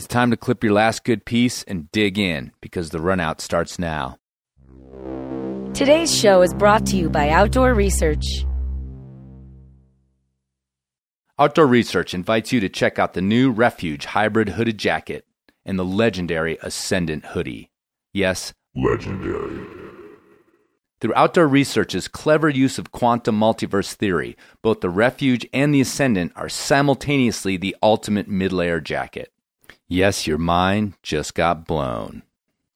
It's time to clip your last good piece and dig in because the run out starts now. Today's show is brought to you by Outdoor Research. Outdoor Research invites you to check out the new Refuge hybrid hooded jacket and the legendary Ascendant hoodie. Yes, Legendary. Through Outdoor Research's clever use of quantum multiverse theory, both the Refuge and the Ascendant are simultaneously the ultimate mid layer jacket. Yes, your mind just got blown.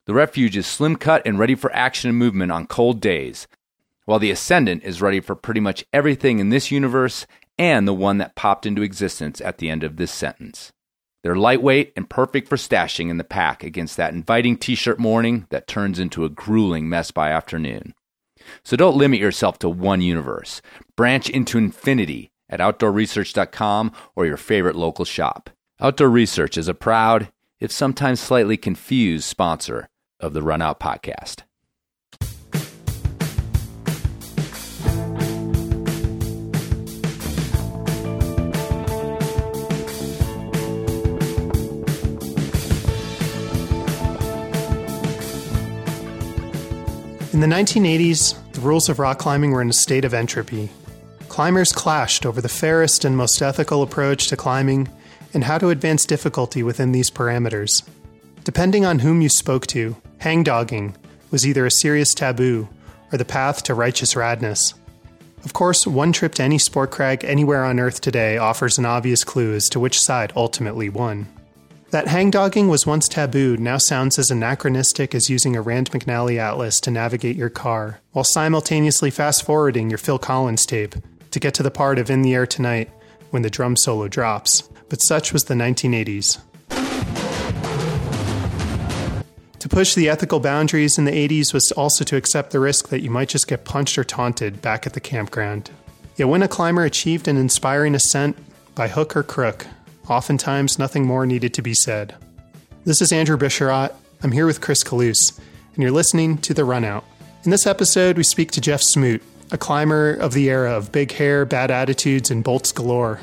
The Refuge is slim cut and ready for action and movement on cold days, while the Ascendant is ready for pretty much everything in this universe and the one that popped into existence at the end of this sentence. They're lightweight and perfect for stashing in the pack against that inviting t shirt morning that turns into a grueling mess by afternoon. So don't limit yourself to one universe. Branch into infinity at outdoorresearch.com or your favorite local shop. Outdoor Research is a proud, if sometimes slightly confused, sponsor of the Run Out podcast. In the 1980s, the rules of rock climbing were in a state of entropy. Climbers clashed over the fairest and most ethical approach to climbing and how to advance difficulty within these parameters. Depending on whom you spoke to, hangdogging was either a serious taboo or the path to righteous radness. Of course, one trip to any sport crag anywhere on Earth today offers an obvious clue as to which side ultimately won. That hangdogging was once taboo now sounds as anachronistic as using a Rand McNally atlas to navigate your car, while simultaneously fast forwarding your Phil Collins tape to get to the part of In the Air Tonight when the drum solo drops. But such was the 1980s. To push the ethical boundaries in the 80s was also to accept the risk that you might just get punched or taunted back at the campground. Yet when a climber achieved an inspiring ascent by hook or crook, Oftentimes, nothing more needed to be said. This is Andrew Bisharat. I'm here with Chris Kalous, and you're listening to The Runout. In this episode, we speak to Jeff Smoot, a climber of the era of big hair, bad attitudes, and bolts galore.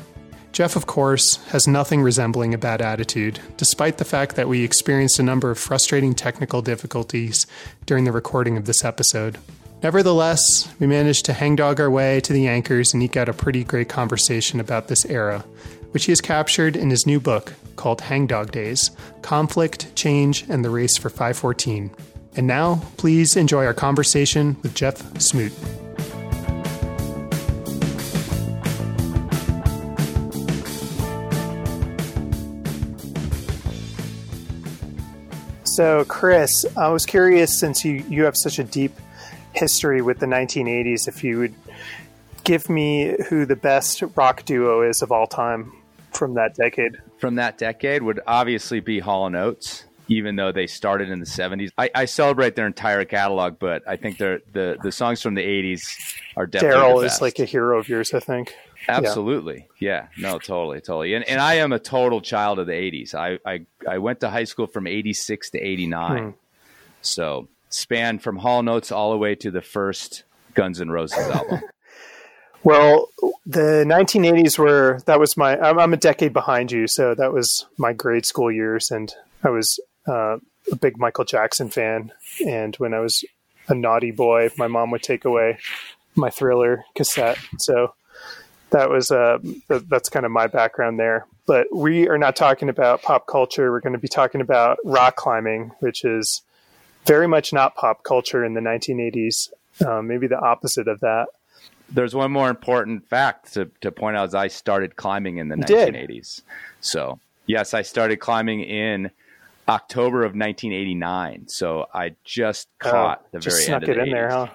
Jeff, of course, has nothing resembling a bad attitude, despite the fact that we experienced a number of frustrating technical difficulties during the recording of this episode. Nevertheless, we managed to hangdog our way to the anchors and eke out a pretty great conversation about this era, which he has captured in his new book called Hangdog Days Conflict, Change, and the Race for 514. And now, please enjoy our conversation with Jeff Smoot. So, Chris, I was curious since you, you have such a deep history with the 1980s, if you would give me who the best rock duo is of all time from that decade? From that decade would obviously be Hall and Oates, even though they started in the '70s. I, I celebrate their entire catalog, but I think the the the songs from the '80s are definitely. Daryl is like a hero of yours, I think. Absolutely, yeah. yeah. No, totally, totally. And and I am a total child of the '80s. I I, I went to high school from '86 to '89, hmm. so spanned from Hall Notes all the way to the first Guns N' Roses album. Well, the 1980s were that was my. I'm, I'm, a decade behind you, so that was my grade school years, and I was uh, a big Michael Jackson fan. And when I was a naughty boy, my mom would take away my Thriller cassette. So that was uh, that's kind of my background there. But we are not talking about pop culture. We're going to be talking about rock climbing, which is very much not pop culture in the 1980s. Uh, maybe the opposite of that there's one more important fact to, to point out is I started climbing in the you 1980s. Did. So yes, I started climbing in October of 1989. So I just oh, caught the just very end of the it 80s. in there, huh?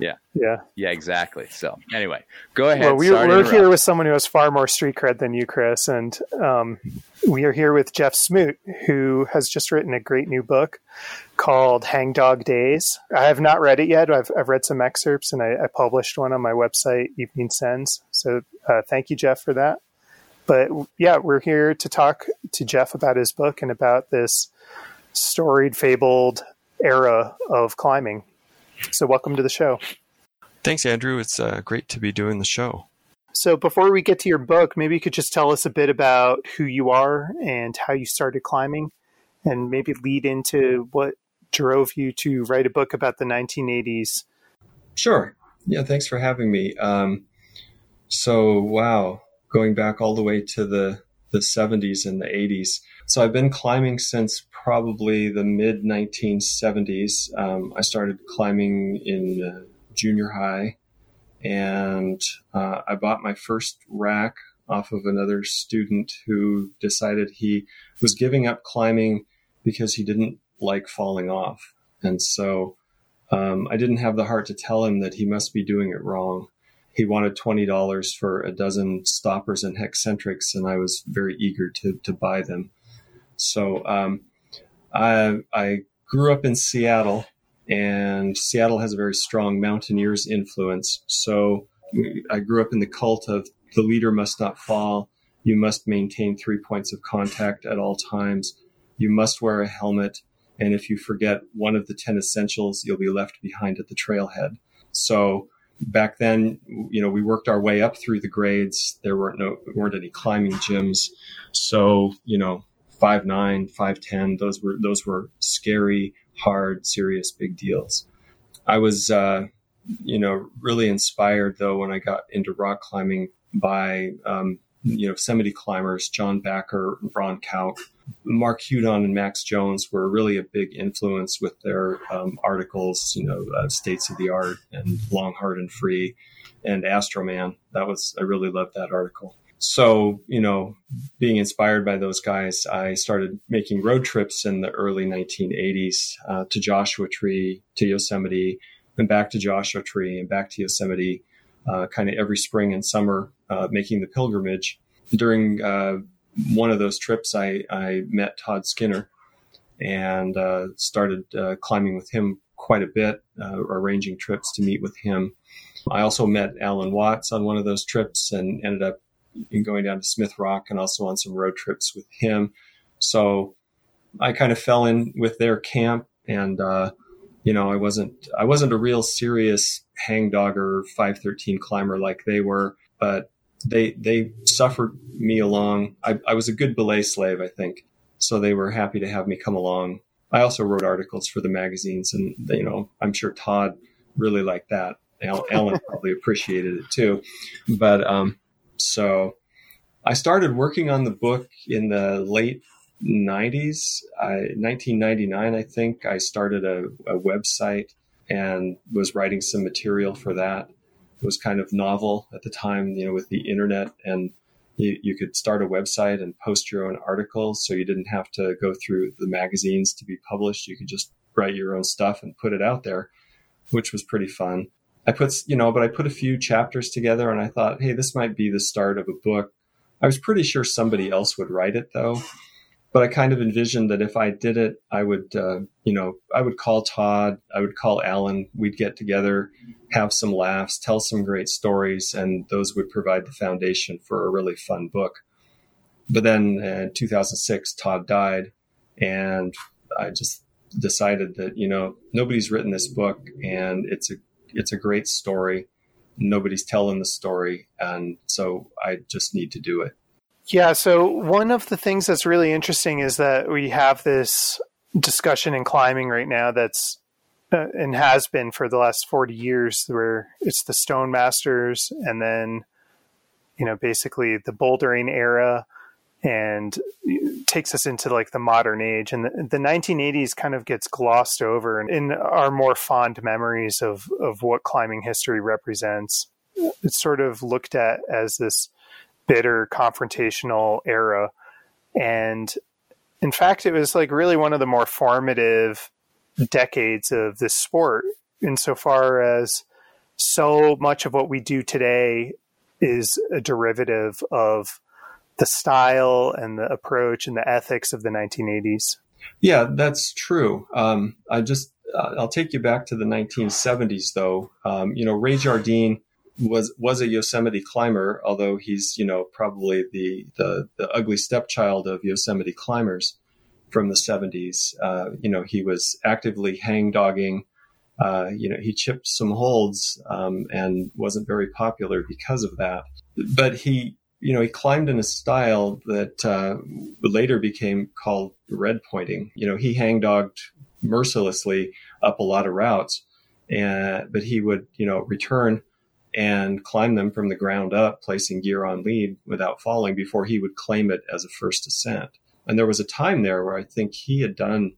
Yeah. Yeah. Yeah, exactly. So anyway, go ahead. Well, we, are here with someone who has far more street cred than you, Chris. And um, we are here with Jeff Smoot, who has just written a great new book called Hangdog Days. I have not read it yet. I've, I've read some excerpts and I, I published one on my website, Evening Sends. So uh, thank you, Jeff, for that. But yeah, we're here to talk to Jeff about his book and about this storied, fabled era of climbing. So, welcome to the show. Thanks, Andrew. It's uh, great to be doing the show. So before we get to your book, maybe you could just tell us a bit about who you are and how you started climbing, and maybe lead into what drove you to write a book about the 1980s. Sure. Yeah, thanks for having me. Um, so, wow, going back all the way to the, the 70s and the 80s. So, I've been climbing since probably the mid 1970s. Um, I started climbing in uh, junior high, and uh, I bought my first rack off of another student who decided he was giving up climbing because he didn't like falling off. And so um, I didn't have the heart to tell him that he must be doing it wrong. He wanted $20 for a dozen stoppers and Hexcentrics, and I was very eager to, to buy them. So um, I, I grew up in Seattle, and Seattle has a very strong mountaineers influence. So I grew up in the cult of the leader must not fall. You must maintain three points of contact at all times. You must wear a helmet. And if you forget one of the 10 essentials, you'll be left behind at the trailhead. So back then, you know, we worked our way up through the grades. There weren't no, weren't any climbing gyms. So, you know, five nine, five ten, those were, those were scary, hard, serious, big deals. I was, uh, you know, really inspired though when I got into rock climbing by, um, you know, Yosemite climbers, John Bachar, Ron Kauk, Mark Hudon and Max Jones were really a big influence with their um, articles, you know, uh, States of the Art and Long, Hard, and Free and Astroman. That was, I really loved that article. So, you know, being inspired by those guys, I started making road trips in the early 1980s uh, to Joshua Tree, to Yosemite, and back to Joshua Tree and back to Yosemite, uh, kind of every spring and summer, uh, making the pilgrimage. During uh, one of those trips, I, I met Todd Skinner and uh, started uh, climbing with him quite a bit, uh, arranging trips to meet with him. I also met Alan Watts on one of those trips and ended up going down to Smith Rock and also on some road trips with him. So I kind of fell in with their camp and, uh, you know, I wasn't, I wasn't a real serious hangdogger 513 climber like they were, but they they suffered me along. I, I was a good belay slave, I think, so they were happy to have me come along. I also wrote articles for the magazines, and you know, I'm sure Todd really liked that. Alan probably appreciated it too, but um, so I started working on the book in the late 90s, I, 1999, I think. I started a, a website and was writing some material for that was kind of novel at the time, you know, with the internet and you, you, could start a website and post your own articles. So you didn't have to go through the magazines to be published. You could just write your own stuff and put it out there, which was pretty fun. I put, you know, but I put a few chapters together and I thought, hey, this might be the start of a book. I was pretty sure somebody else would write it though but I kind of envisioned that if I did it, I would, uh, you know, I would call Todd, I would call Alan, we'd get together, have some laughs, tell some great stories, and those would provide the foundation for a really fun book. But then in 2006, Todd died, and I just decided that you know nobody's written this book, and it's a it's a great story. Nobody's telling the story, and so I just need to do it. Yeah, so one of the things that's really interesting is that we have this discussion in climbing right now that's uh, and has been for the last 40 years where it's the stone masters and then you know basically the bouldering era and takes us into like the modern age. And the, the 1980s kind of gets glossed over in our more fond memories of of what climbing history represents. It's sort of looked at as this bitter confrontational era. And in fact it was like really one of the more formative decades of this sport insofar as so much of what we do today is a derivative of the style and the approach and the ethics of the 1980s yeah that's true. Um, i just uh, i'll take you back to the 1970s though. Um, you know ray jardine was was a Yosemite climber, although he's you know probably the the, the ugly stepchild of Yosemite climbers from the 70s. Uh, you know, he was actively hang dogging. Uh, you know, he chipped some holds um, and wasn't very popular because of that. but he, you know, he climbed in a style that uh, later became called red pointing. You know, he hangdogged mercilessly up a lot of routes, and but he would, you know, return and climb them from the ground up, placing gear on lead without falling before he would claim it as a first ascent. And there was a time there where I think he had done,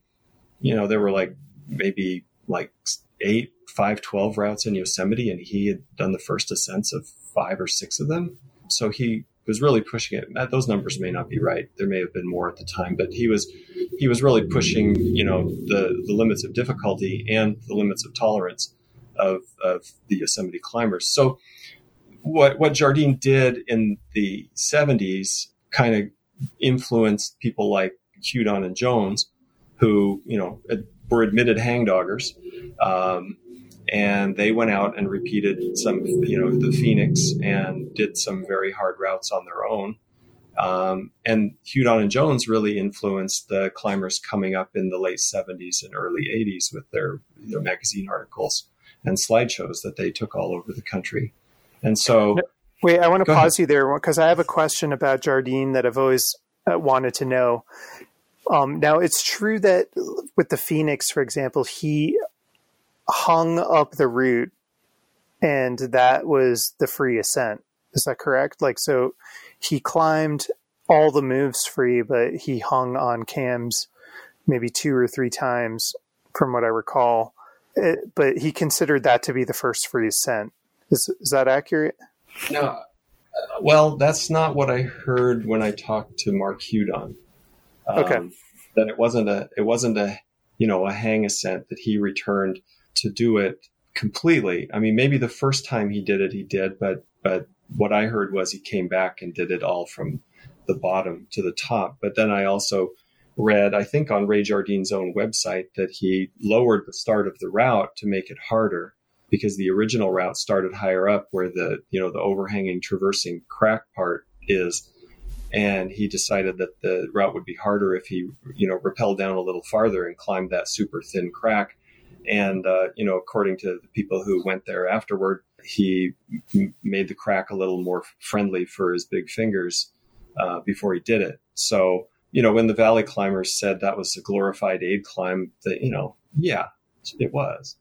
you know, there were like maybe like eight, five, 12 routes in Yosemite, and he had done the first ascents of five or six of them. So he was really pushing it. Those numbers may not be right. There may have been more at the time, but he was he was really pushing, you know, the the limits of difficulty and the limits of tolerance of of the Yosemite climbers. So what what Jardine did in the 70s kind of influenced people like Hudon and Jones, who you know were admitted hangdoggers. Um, and they went out and repeated some, you know, the Phoenix and did some very hard routes on their own. Um, and Hudon and Jones really influenced the climbers coming up in the late 70s and early 80s with their, their magazine articles and slideshows that they took all over the country. And so, wait, I want to pause ahead. you there because I have a question about Jardine that I've always uh, wanted to know. Um, now, it's true that with the Phoenix, for example, he hung up the route and that was the free ascent. Is that correct? Like, so he climbed all the moves free, but he hung on cams maybe two or three times from what I recall. It, but he considered that to be the first free ascent. Is, is that accurate? No. Uh, well, that's not what I heard when I talked to Mark Hudon. Um, okay. That it wasn't a, it wasn't a, you know, a hang ascent that he returned to do it completely. I mean, maybe the first time he did it, he did, but but what I heard was he came back and did it all from the bottom to the top. But then I also read, I think on Ray Jardine's own website, that he lowered the start of the route to make it harder because the original route started higher up where the you know the overhanging traversing crack part is and he decided that the route would be harder if he you know rappelled down a little farther and climbed that super thin crack and, uh, you know, according to the people who went there afterward, he made the crack a little more friendly for his big fingers uh, before he did it. So, you know, when the valley climbers said that was a glorified aid climb, that, you know, yeah, it was.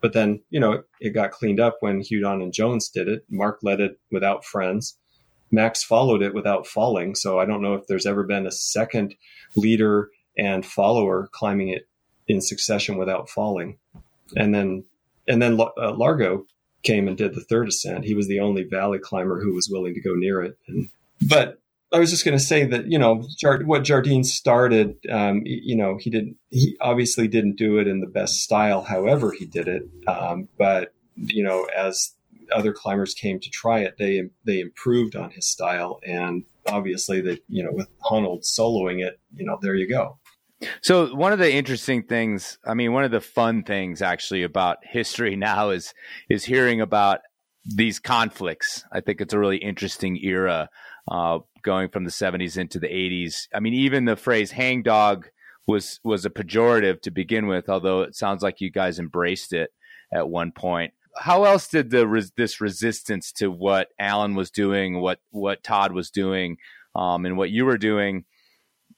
But then, you know, it got cleaned up when Hudon and Jones did it. Mark led it without friends. Max followed it without falling. So I don't know if there's ever been a second leader and follower climbing it in succession without falling. And then, and then uh, Largo came and did the third ascent. He was the only valley climber who was willing to go near it. And, but I was just going to say that you know Jard- what Jardine started. Um, you know, he didn't. He obviously didn't do it in the best style. However, he did it. Um, but you know, as other climbers came to try it, they they improved on his style, and obviously, that you know, with Honnold soloing it, you know, there you go. So one of the interesting things, I mean, one of the fun things actually about history now is is hearing about these conflicts. I think it's a really interesting era uh, going from the 70s into the 80s. I mean, even the phrase "hangdog" was was a pejorative to begin with, although it sounds like you guys embraced it at one point. How else did the res- this resistance to what Alan was doing, what what Todd was doing, um, and what you were doing?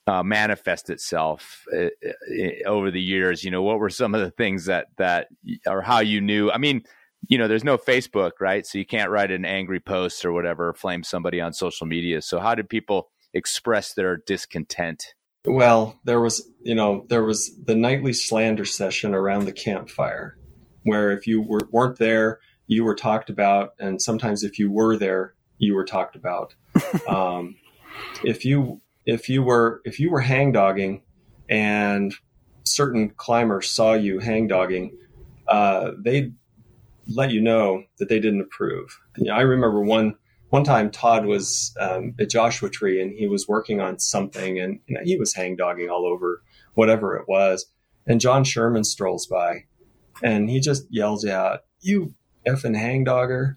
uh, manifest itself uh, uh, over the years? You know, what were some of the things that that or how you knew? I mean, you know, there's no Facebook, right? So you can't write an angry post or whatever, flame somebody on social media. So how did people express their discontent? Well, there was, you know, there was the nightly slander session around the campfire, where if you were, weren't there, you were talked about, and sometimes if you were there, you were talked about. um, if you if you were if you were hangdogging and certain climbers saw you hangdogging, uh, they'd let you know that they didn't approve. You know, I remember one one time Todd was um, at Joshua Tree and he was working on something and you know, he was hangdogging all over whatever it was. And John Sherman strolls by and he just yells out, "You effing hangdogger!"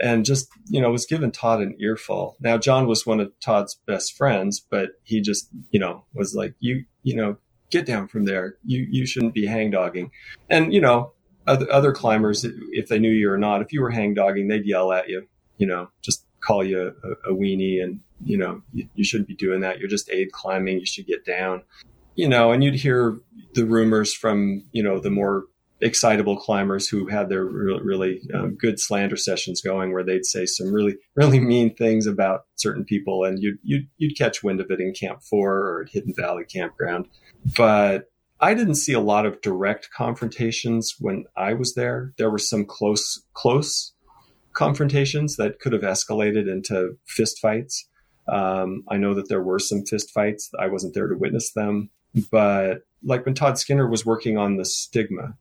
and just you know was giving Todd an earful. Now John was one of Todd's best friends, but he just you know was like you you know get down from there. You you shouldn't be hangdogging. And you know other other climbers, if they knew you or not, if you were hangdogging, they'd yell at you. You know, just call you a, a weenie and you know you, you shouldn't be doing that. You're just aid climbing. You should get down. You know, and you'd hear the rumors from you know the more excitable climbers who had their really, really um, good slander sessions going where they'd say some really really mean things about certain people and you'd, you'd, you'd catch wind of it in camp four or at hidden valley campground but i didn't see a lot of direct confrontations when i was there. There were some close close confrontations that could have escalated into fist fights. Um, i know that there were some fist fights. I wasn't there to witness them. But like when todd skinner was working on the stigma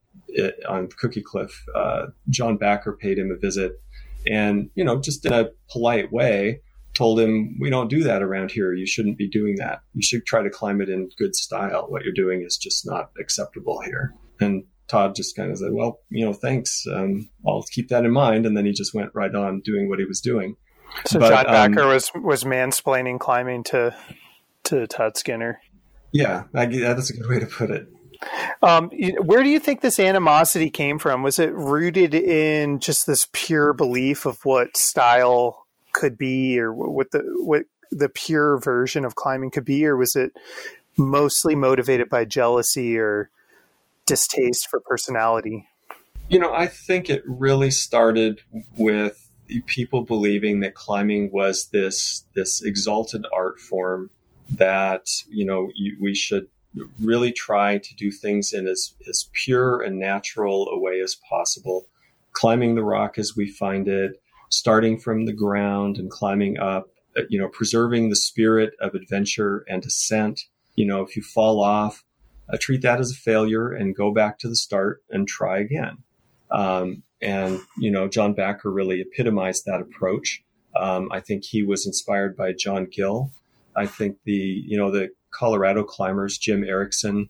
on Cookie Cliff, uh, John Bachar paid him a visit, and you know, just in a polite way, told him, "We don't do that around here. You shouldn't be doing that. You should try to climb it in good style. What you're doing is just not acceptable here." And Todd just kind of said, "Well, you know, thanks. Um, I'll keep that in mind." And then he just went right on doing what he was doing. So but, John Bachar um, was was mansplaining climbing to to Todd Skinner. Yeah, I, that's a good way to put it. Um, where do you think this animosity came from? Was it rooted in just this pure belief of what style could be, or what the what the pure version of climbing could be, or was it mostly motivated by jealousy or distaste for personality? You know, I think it really started with people believing that climbing was this this exalted art form that you know you, we should really try to do things in as, as pure and natural a way as possible, climbing the rock as we find it, starting from the ground and climbing up, uh, you know, preserving the spirit of adventure and ascent. You know, if you fall off, uh, treat that as a failure and go back to the start and try again. Um, and, you know, John Bachar really epitomized that approach. Um, I think he was inspired by John Gill. I think the, you know, the Colorado climbers, Jim Erickson,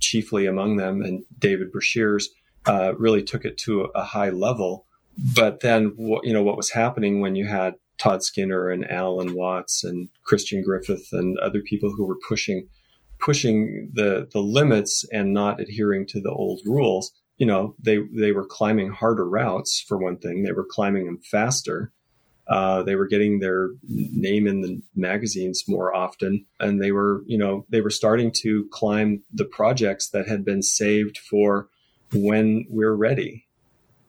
chiefly among them, and David Breashears, uh, really took it to a, high level. But then, you know, what was happening when you had Todd Skinner and Alan Watts and Christian Griffith and other people who were pushing pushing the the limits and not adhering to the old rules. You know, they they were climbing harder routes for one thing. They were climbing them faster. Uh, they were getting their name in the magazines more often, and they were, you know, they were starting to climb the projects that had been saved for when we're ready.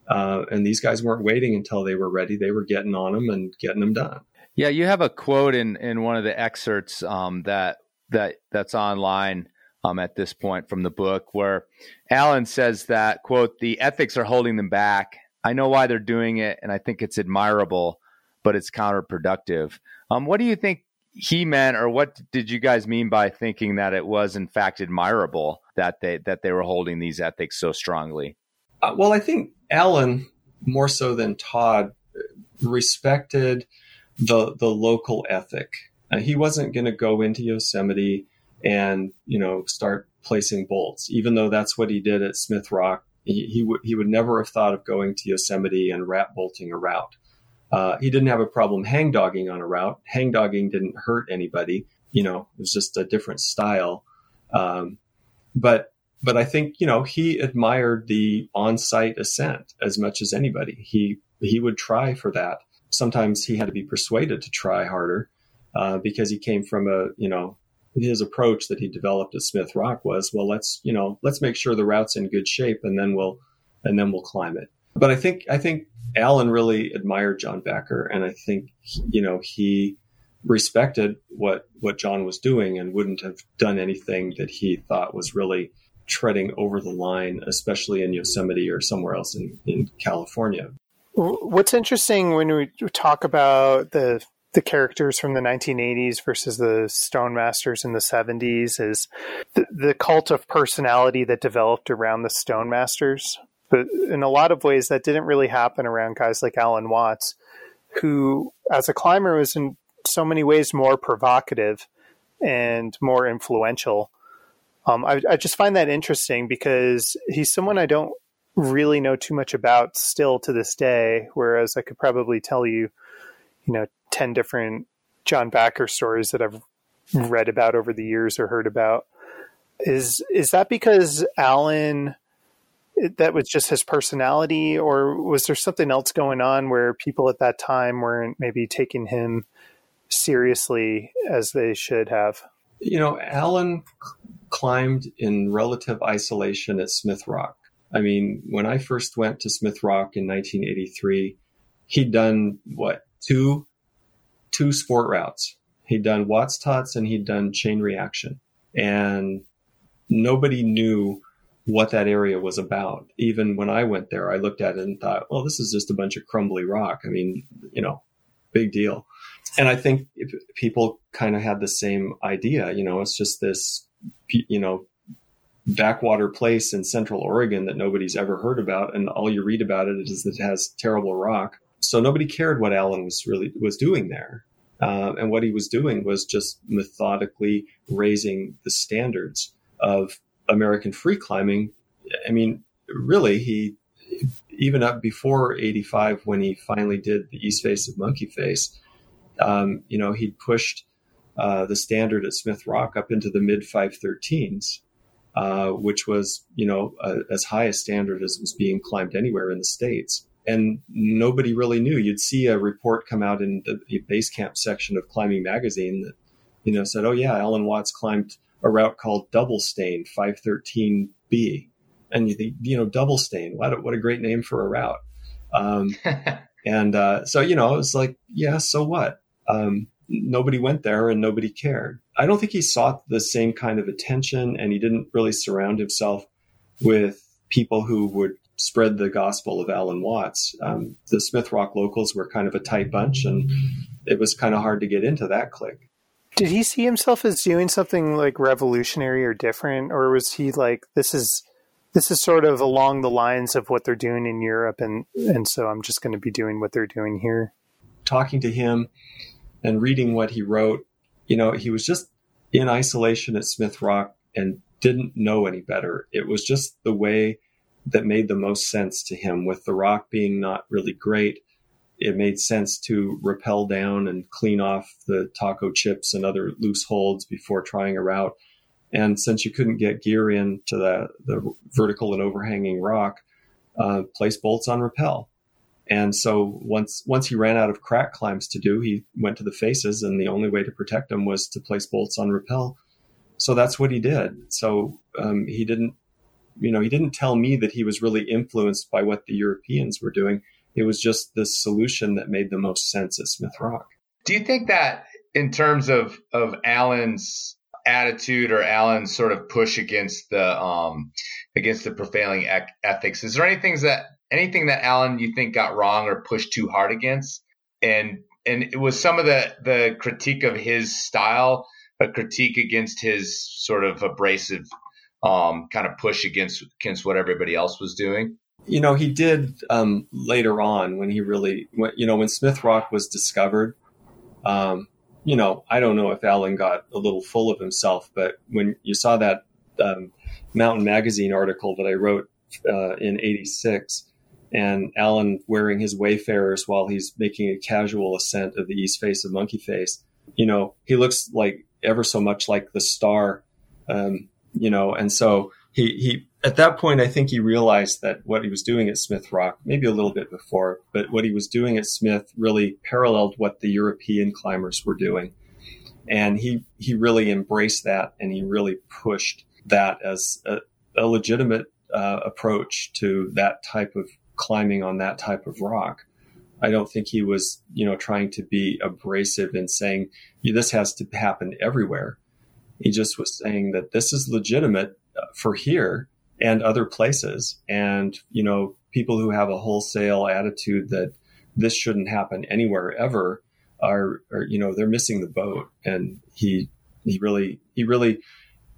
Uh, and these guys weren't waiting until they were ready; they were getting on them and getting them done. Yeah, you have a quote in in one of the excerpts um, that that that's online. Um, at this point from the book where Alan says that quote the ethics are holding them back. I know why they're doing it, and I think it's admirable but it's counterproductive. Um, what do you think he meant, or what did you guys mean by thinking that it was in fact admirable that they that they were holding these ethics so strongly? Uh, well, I think Alan more so than Todd respected the the local ethic. Uh, he wasn't going to go into Yosemite and you know start placing bolts, even though that's what he did at Smith Rock. He, he would he would never have thought of going to Yosemite and rat bolting a route. Uh, he didn't have a problem hang dogging on a route. Hang dogging didn't hurt anybody. You know, it was just a different style. Um, but but I think you know he admired the on-site ascent as much as anybody. He he would try for that. Sometimes he had to be persuaded to try harder uh, because he came from a you know his approach that he developed at Smith Rock was well let's you know let's make sure the route's in good shape and then we'll and then we'll climb it. But I think I think Alan really admired John Bachar, and I think you know he respected what what John was doing and wouldn't have done anything that he thought was really treading over the line, especially in Yosemite or somewhere else in, in California. What's interesting when we talk about the the characters from the 1980s versus the Stone Masters in the 70s is the, the cult of personality that developed around the Stone Masters. But in a lot of ways, that didn't really happen around guys like Alan Watts, who, as a climber, was in so many ways more provocative and more influential. Um, I, I just find that interesting because he's someone I don't really know too much about still to this day. Whereas I could probably tell you, you know, 10 different John Bachar stories that I've read about over the years or heard about. Is, is that because Alan that was just his personality, or was there something else going on where people at that time weren't maybe taking him seriously as they should have? You know, Alan climbed in relative isolation at Smith Rock. I mean, when I first went to Smith Rock in 1983, he'd done what two two sport routes. He'd done Watts Tots and he'd done chain reaction, and nobody knew what that area was about. Even when I went there, I looked at it and thought, well, this is just a bunch of crumbly rock. I mean, you know, big deal. And I think people kind of had the same idea. You know, it's just this, you know, backwater place in central Oregon that nobody's ever heard about. And all you read about it is that it has terrible rock. So nobody cared what Alan was really was doing there. Uh, and what he was doing was just methodically raising the standards of American free climbing. I mean, really, he even up before 85 when he finally did the east face of monkey face um, you know he pushed uh, the standard at smith rock up into the mid 513s uh, which was you know uh, as high a standard as was being climbed anywhere in the states and nobody really knew you'd see a report come out in the base camp section of climbing magazine that you know said oh yeah alan watts climbed a route called Double Stain 513B. And you think, you know, Double Stain, what a, what a great name for a route. Um, and uh, so, you know, it's like, yeah, so what? Um, nobody went there and nobody cared. I don't think he sought the same kind of attention and he didn't really surround himself with people who would spread the gospel of Alan Watts. Um, the Smith Rock locals were kind of a tight bunch and it was kind of hard to get into that clique. Did he see himself as doing something like revolutionary or different, or was he like, this is this is sort of along the lines of what they're doing in Europe, and and so I'm just going to be doing what they're doing here? Talking to him and reading what he wrote, you know, he was just in isolation at Smith Rock and didn't know any better. It was just the way that made the most sense to him, with the rock being not really great it made sense to rappel down and clean off the taco chips and other loose holds before trying a route. And since you couldn't get gear into the, the vertical and overhanging rock, uh, place bolts on rappel. And so once once he ran out of crack climbs to do, he went to the faces, and the only way to protect them was to place bolts on rappel. So that's what he did. So um, he didn't, you know, he didn't tell me that he was really influenced by what the Europeans were doing it was just the solution that made the most sense at Smith Rock. Do you think that in terms of of Alan's attitude or Alan's sort of push against the um against the prevailing ec- ethics, is there any things that anything that Alan you think got wrong or pushed too hard against? And and it was some of the the critique of his style a critique against his sort of abrasive um, kind of push against against what everybody else was doing you know, he did um, later on when he really, when, you know, when Smith Rock was discovered. Um, you know, I don't know if Alan got a little full of himself, but when you saw that um, Mountain Magazine article that I wrote uh, in '86, and Alan wearing his Wayfarers while he's making a casual ascent of the east face of Monkey Face, you know, he looks like ever so much like the star, um, you know, and so he he at that point, I think he realized that what he was doing at Smith Rock, maybe a little bit before, but what he was doing at Smith really paralleled what the European climbers were doing. And he, he really embraced that and he really pushed that as a, a legitimate uh, approach to that type of climbing on that type of rock. I don't think he was, you know, trying to be abrasive in saying this has to happen everywhere. He just was saying that this is legitimate uh, for here and other places. And, you know, people who have a wholesale attitude that this shouldn't happen anywhere ever are, are, you know, they're missing the boat. And he, he really, he really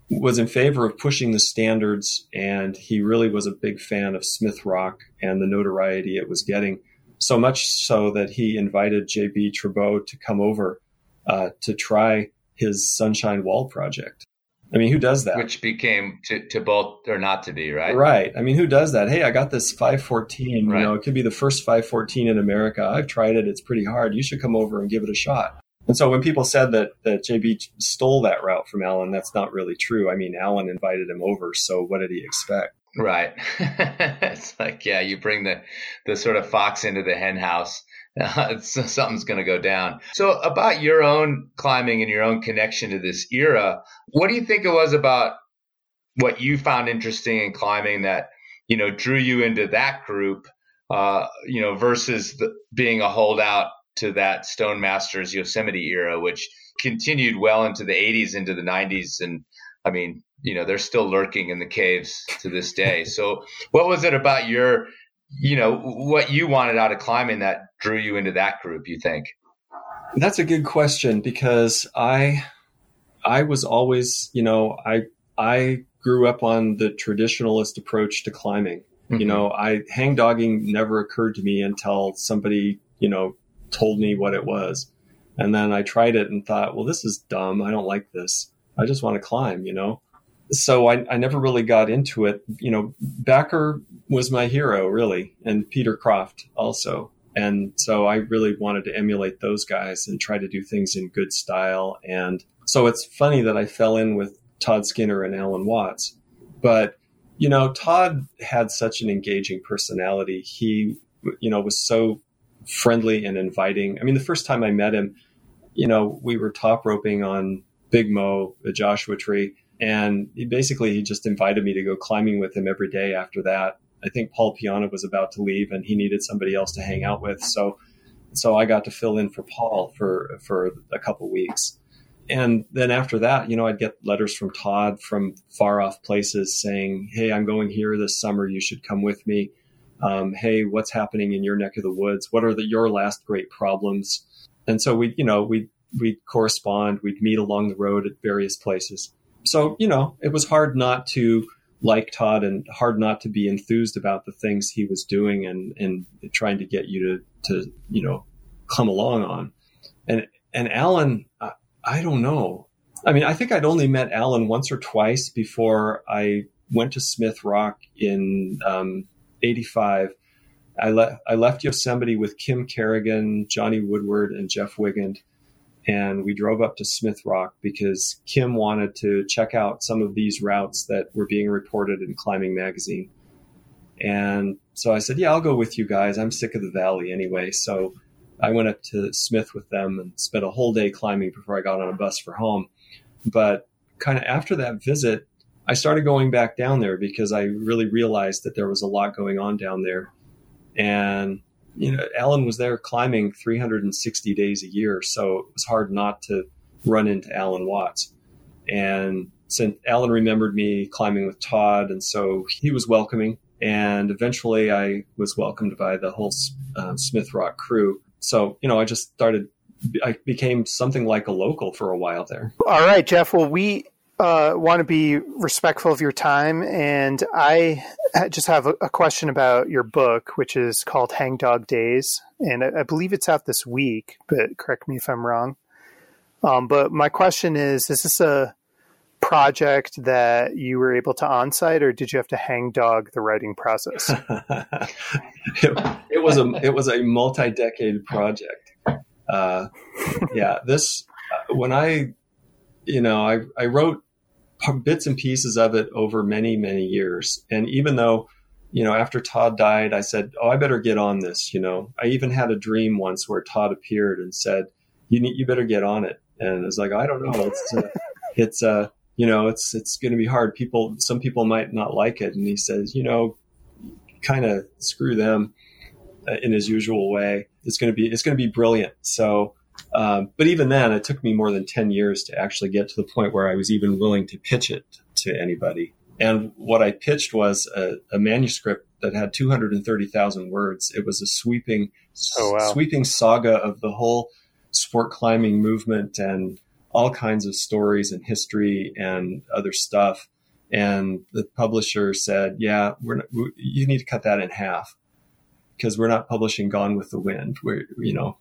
was in favor of pushing the standards. And he really was a big fan of Smith Rock and the notoriety it was getting. So much so that he invited JB Tribout to come over uh, to try his Sunshine Wall project. I mean, who does that? Which became to, to bolt or not to be, right? Right. I mean, who does that? Hey, I got this 514. Right. You know, it could be the first 514 in America. I've tried it. It's pretty hard. You should come over and give it a shot. And so when people said that, that JB stole that route from Alan, that's not really true. I mean, Alan invited him over. So what did he expect? Right. it's like, yeah, you bring the, the sort of fox into the hen house. Uh, something's going to go down. So about your own climbing and your own connection to this era, what do you think it was about what you found interesting in climbing that, you know, drew you into that group, uh, you know, versus the, being a holdout to that Stone Masters Yosemite era, which continued well into the 80s, into the 90s. And I mean, you know, they're still lurking in the caves to this day. So, what was it about your, you know, what you wanted out of climbing that drew you into that group? You think? That's a good question because I, I was always, you know, I I grew up on the traditionalist approach to climbing. Mm-hmm. You know, I hang dogging never occurred to me until somebody, you know, told me what it was. And then I tried it and thought, well, this is dumb. I don't like this. I just want to climb, you know? So I, I never really got into it. You know, Bachar was my hero, really, and Peter Croft also. And so I really wanted to emulate those guys and try to do things in good style. And so it's funny that I fell in with Todd Skinner and Alan Watts. But, you know, Todd had such an engaging personality. He, you know, was so friendly and inviting. I mean, the first time I met him, you know, we were top roping on Big Mo, the Joshua tree, and he basically he just invited me to go climbing with him every day after that. I think Paul Piana was about to leave and he needed somebody else to hang out with. So so I got to fill in for Paul for for a couple weeks. And then after that, you know, I'd get letters from Todd from far off places saying, "Hey, I'm going here this summer. You should come with me." Um, hey, what's happening in your neck of the woods? What are the, your last great problems? And so we, you know, we we'd correspond, we'd meet along the road at various places. So, you know, it was hard not to like Todd and hard not to be enthused about the things he was doing and, and trying to get you to, to, you know, come along on. And, and Alan, I, I don't know. I mean, I think I'd only met Alan once or twice before I went to Smith Rock in um, 85. I, le- I left Yosemite with Kim Carrigan, Johnny Woodward, and Jeff Wigand and we drove up to Smith Rock because Kim wanted to check out some of these routes that were being reported in Climbing Magazine. And so I said, Yeah, I'll go with you guys. I'm sick of the valley anyway. So I went up to Smith with them and spent a whole day climbing before I got on a bus for home. But kind of after that visit, I started going back down there because I really realized that there was a lot going on down there. And you know, Alan was there climbing 360 days a year, so it was hard not to run into Alan Watts. And since Alan remembered me climbing with Todd, and so he was welcoming. And eventually, I was welcomed by the whole uh, Smith Rock crew. So, you know, I just started. I became something like a local for a while there. All right, Jeff. Well, we uh, want to be respectful of your time, and I just have a, a, question about your book, which is called Hangdog Days, and I, I, believe it's out this week. But correct me if I'm wrong. Um, but my question is: Is this a project that you were able to onsite, or did you have to hang dog the writing process? it, it, was a it was a multi decade project. Uh, yeah, this uh, when I you know I I wrote bits and pieces of it over many, many years. And even though, you know, after Todd died, I said, "Oh, I better get on this." You know, I even had a dream once where Todd appeared and said, "You need, you better get on it." And I was like, "I don't know. It's, uh, it's, uh, you know, it's, it's going to be hard. People, some people might not like it." And he says, "You know, kind of screw them." Uh, in his usual way, it's going to be, it's going to be brilliant. So um, but even then, it took me more than 10 years to actually get to the point where I was even willing to pitch it to anybody. And what I pitched was a, a manuscript that had 230,000 words. It was a sweeping, oh, wow. sweeping saga of the whole sport climbing movement and all kinds of stories and history and other stuff. And the publisher said, "Yeah, we're not, we, you need to cut that in half because we're not publishing Gone with the Wind. We're you know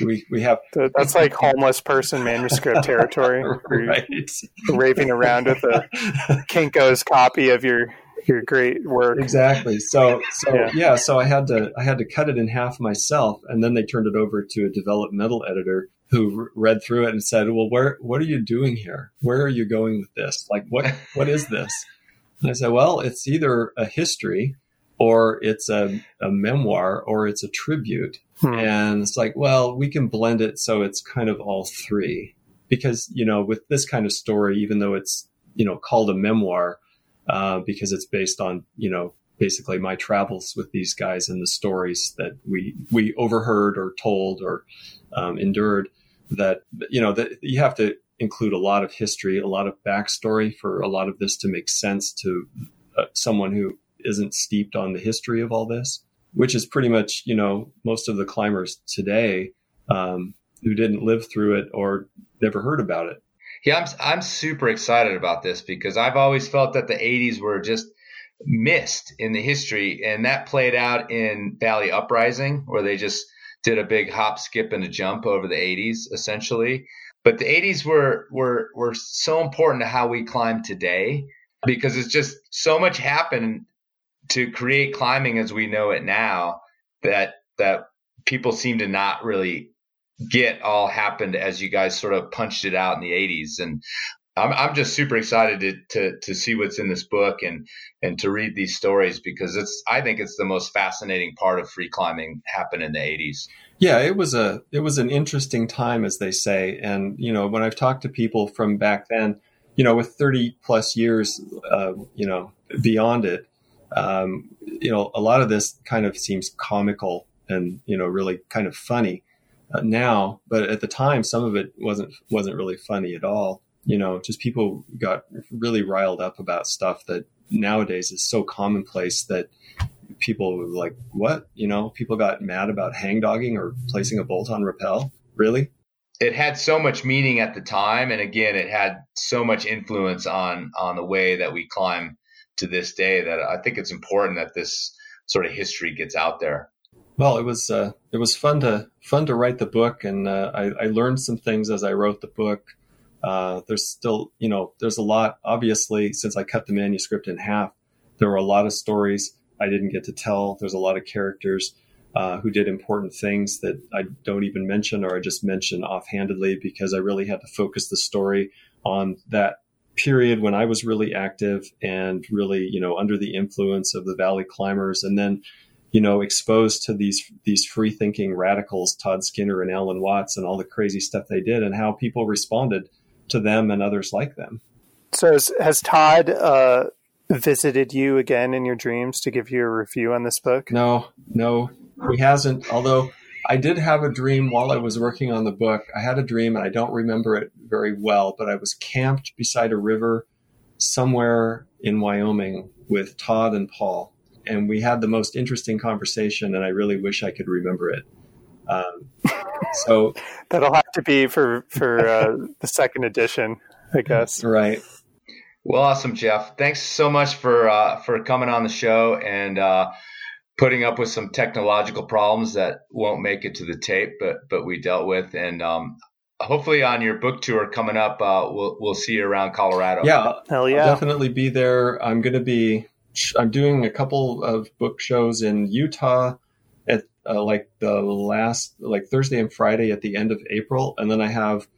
we we have that's like homeless person manuscript territory. right, raving around with a Kinko's copy of your your great work. Exactly. So so yeah. yeah. so I had to I had to cut it in half myself, and then they turned it over to a developmental editor who read through it and said, "Well, where what are you doing here? Where are you going with this? Like what what is this?" And I said, well, it's either a history or it's a, a memoir or it's a tribute. Hmm. And it's like, well, we can blend it so it's kind of all three. Because, you know, with this kind of story, even though it's, you know, called a memoir, uh, because it's based on, you know, basically my travels with these guys and the stories that we we overheard or told or um, endured that you know that you have to include a lot of history a lot of backstory for a lot of this to make sense to uh, someone who isn't steeped on the history of all this which is pretty much you know most of the climbers today um, who didn't live through it or never heard about it yeah I'm, I'm super excited about this because i've always felt that the 80s were just missed in the history, and that played out in Valley Uprising, where they just did a big hop, skip, and a jump over the 80s, essentially. But the 80s were were were so important to how we climb today because it's just so much happened to create climbing as we know it now that that people seem to not really get all happened as you guys sort of punched it out in the 80s and I'm I'm just super excited to, to to see what's in this book and and to read these stories because it's I think it's the most fascinating part of free climbing happened in the 80s. Yeah, it was a it was an interesting time as they say and you know when I've talked to people from back then, you know with 30 plus years uh, you know beyond it um, you know a lot of this kind of seems comical and you know really kind of funny uh, now, but at the time some of it wasn't wasn't really funny at all you know, just people got really riled up about stuff that nowadays is so commonplace that people were like, what? You know, people got mad about hang dogging or placing a bolt on rappel. Really? It had so much meaning at the time. And again, it had so much influence on, on the way that we climb to this day that I think it's important that this sort of history gets out there. Well, it was uh, it was fun to fun to write the book, and uh, I, I learned some things as I wrote the book. Uh, there's still, you know, there's a lot. Obviously, since I cut the manuscript in half, there were a lot of stories I didn't get to tell. There's a lot of characters uh, who did important things that I don't even mention or I just mention offhandedly because I really had to focus the story on that period when I was really active and really, you know, under the influence of the Valley Climbers, and then, you know, exposed to these these free thinking radicals, Todd Skinner and Alan Watts, and all the crazy stuff they did, and how people responded to them and others like them. So has, has Todd uh, visited you again in your dreams to give you a review on this book? No, no, he hasn't. Although I did have a dream while I was working on the book. I had a dream and I don't remember it very well, but I was camped beside a river somewhere in Wyoming with Todd and Paul. And we had the most interesting conversation, and I really wish I could remember it. Um, so that'll have to be for for uh, the second edition, I guess. Right. Well, awesome, Jeff. Thanks so much for uh, for coming on the show and uh, putting up with some technological problems that won't make it to the tape, but but we dealt with. And um, hopefully, on your book tour coming up, uh, we'll we'll see you around Colorado. Yeah, hell yeah, I'll definitely be there. I'm going to be. I'm doing a couple of book shows in Utah at uh, like the last like Thursday and Friday at the end of April, and then I have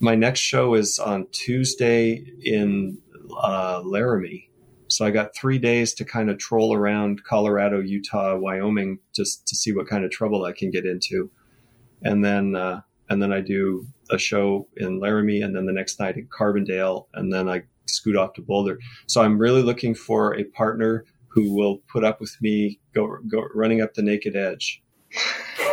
my next show is on Tuesday in uh, Laramie. So I got three days to kind of troll around Colorado, Utah, Wyoming, just to see what kind of trouble I can get into, and then uh, and then I do a show in Laramie, and then the next night in Carbondale, and then I scoot off to Boulder. So I'm really looking for a partner who will put up with me go, go running up the naked edge.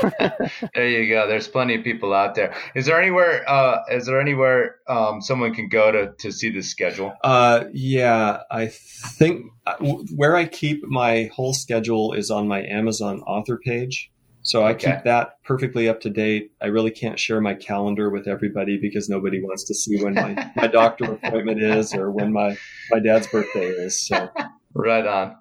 there you go. There's plenty of people out there. Is there anywhere? Uh, is there anywhere um, someone can go to to see the schedule? Uh, yeah, I think uh, where I keep my whole schedule is on my Amazon author page. So I okay. keep that perfectly up to date. I really can't share my calendar with everybody because nobody wants to see when my, my doctor appointment is or when my, my dad's birthday is. So right on.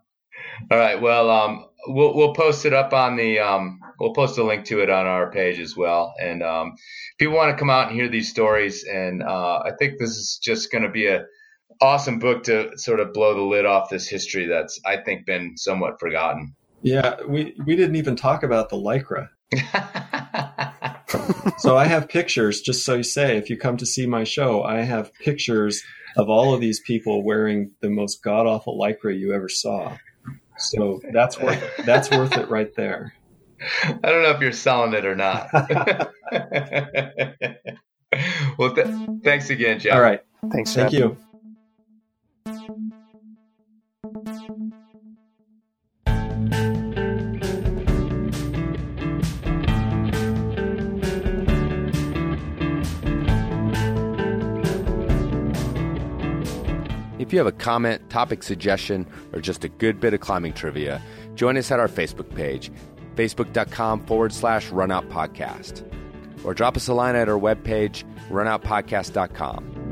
All right. Well, um, we'll we'll post it up on the um, we'll post a link to it on our page as well. And um, people want to come out and hear these stories, and uh, I think this is just going to be a awesome book to sort of blow the lid off this history that's I think been somewhat forgotten. Yeah, we we didn't even talk about the lycra. so I have pictures. Just so you say, if you come to see my show, I have pictures of all of these people wearing the most god awful lycra you ever saw. So that's worth that's worth it right there. I don't know if you're selling it or not. well, th- thanks again, Jeff. All right. Thanks. Thank Jeff. you. If you have a comment, topic suggestion, or just a good bit of climbing trivia, join us at our Facebook page, facebook.com forward slash runout podcast. Or drop us a line at our webpage, runoutpodcast.com.